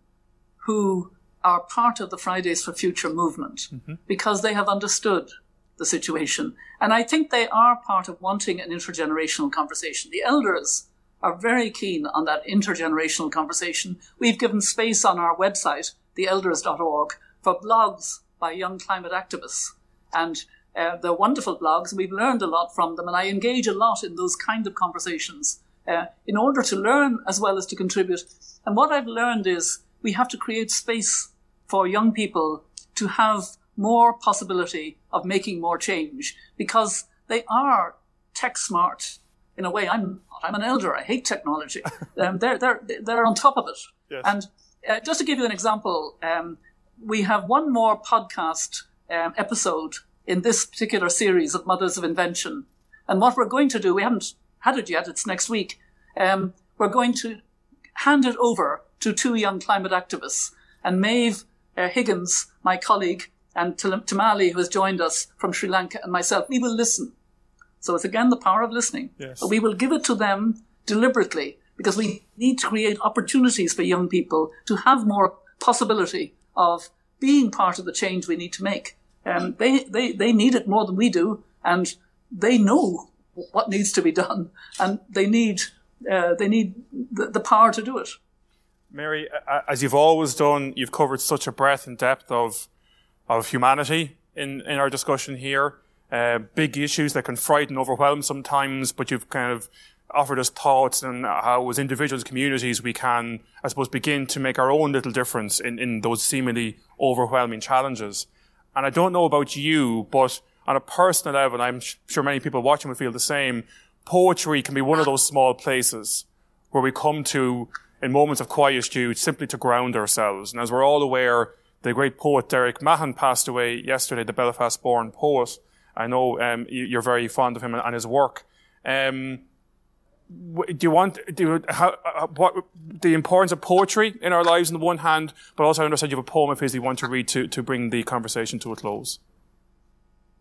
who are part of the Fridays for Future movement mm-hmm. because they have understood the situation. And I think they are part of wanting an intergenerational conversation. The elders are very keen on that intergenerational conversation. We've given space on our website, theelders.org, for blogs by young climate activists. And uh, they're wonderful blogs, and we've learned a lot from them. And I engage a lot in those kind of conversations uh, in order to learn as well as to contribute. And what I've learned is we have to create space for young people to have more possibility of making more change because they are tech smart in a way. I'm I'm an elder. I hate technology. um, they're they're they're on top of it. Yes. And uh, just to give you an example, um, we have one more podcast um, episode in this particular series of Mothers of Invention. And what we're going to do, we haven't had it yet. It's next week. Um, we're going to hand it over to two young climate activists. And Maeve uh, Higgins, my colleague, and Thimali, who has joined us from Sri Lanka, and myself, we will listen. So it's again the power of listening. Yes. But we will give it to them deliberately because we need to create opportunities for young people to have more possibility of being part of the change we need to make. Um, they, they, they need it more than we do, and they know what needs to be done, and they need, uh, they need the, the power to do it. Mary, as you've always done, you've covered such a breadth and depth of of humanity in, in our discussion here. Uh, big issues that can frighten, overwhelm sometimes, but you've kind of offered us thoughts on how as individuals, communities, we can, I suppose, begin to make our own little difference in, in those seemingly overwhelming challenges. And I don't know about you, but on a personal level, I'm sure many people watching will feel the same. Poetry can be one of those small places where we come to in moments of quietude simply to ground ourselves. And as we're all aware, the great poet Derek Mahon passed away yesterday, the Belfast born poet. I know um, you're very fond of him and his work. Um, do you want do you, how, uh, what the importance of poetry in our lives on the one hand, but also I understand you have a poem of his you want to read to to bring the conversation to a close.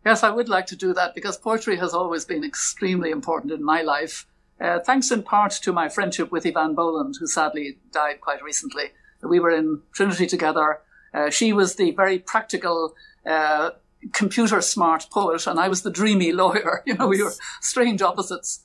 Yes, I would like to do that because poetry has always been extremely important in my life. Uh, thanks in part to my friendship with Eavan Boland, who sadly died quite recently. We were in Trinity together. Uh, she was the very practical, uh, computer smart poet, and I was the dreamy lawyer. You know, we were strange opposites,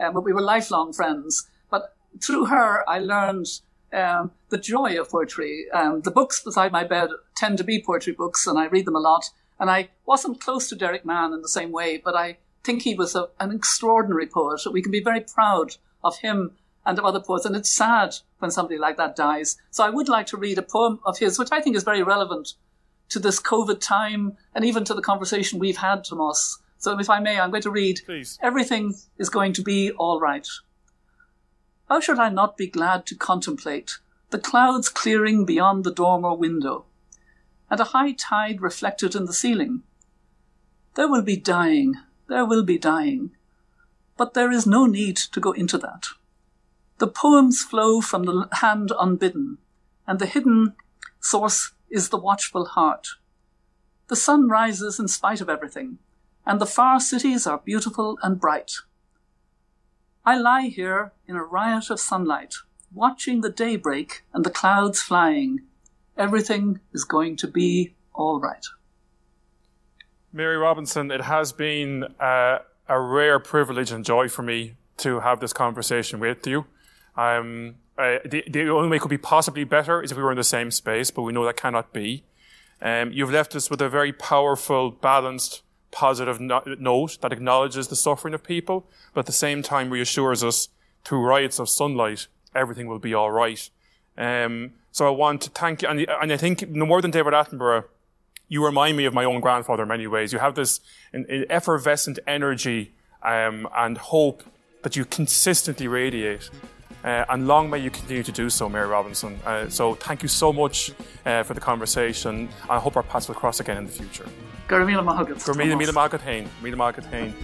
um, but we were lifelong friends. But through her, I learned um, the joy of poetry. Um, the books beside my bed tend to be poetry books, and I read them a lot. And I wasn't close to Derek Mahon in the same way, but I think he was a, an extraordinary poet. We can be very proud of him and of other poets. And it's sad when somebody like that dies. So I would like to read a poem of his, which I think is very relevant to this COVID time and even to the conversation we've had, Tomas. So if I may, I'm going to read Please. Everything is going to be all right. How should I not be glad to contemplate the clouds clearing beyond the dormer window and a high tide reflected in the ceiling? There will be dying there will be dying. But there is no need to go into that. The poems flow from the hand unbidden, and the hidden source is the watchful heart. The sun rises in spite of everything, and the far cities are beautiful and bright. I lie here in a riot of sunlight, watching the daybreak and the clouds flying. Everything is going to be all right. Mary Robinson, it has been uh, a rare privilege and joy for me to have this conversation with you. Um, uh, the, the, only way it could be possibly better is if we were in the same space, but we know that cannot be. Um, you've left us with a very powerful, balanced, positive no- note that acknowledges the suffering of people, but at the same time reassures us through riots of sunlight, everything will be all right. Um, so I want to thank you, and, and I think no more than David Attenborough, you remind me of my own grandfather in many ways. You have this an, an effervescent energy um, and hope that you consistently radiate. Uh, and long may you continue to do so, Mary Robinson. Uh, so thank you so much uh, for the conversation. I hope our paths will cross again in the future. Gur míle maigad. Gur míle míle mágad hain. Mágad hain.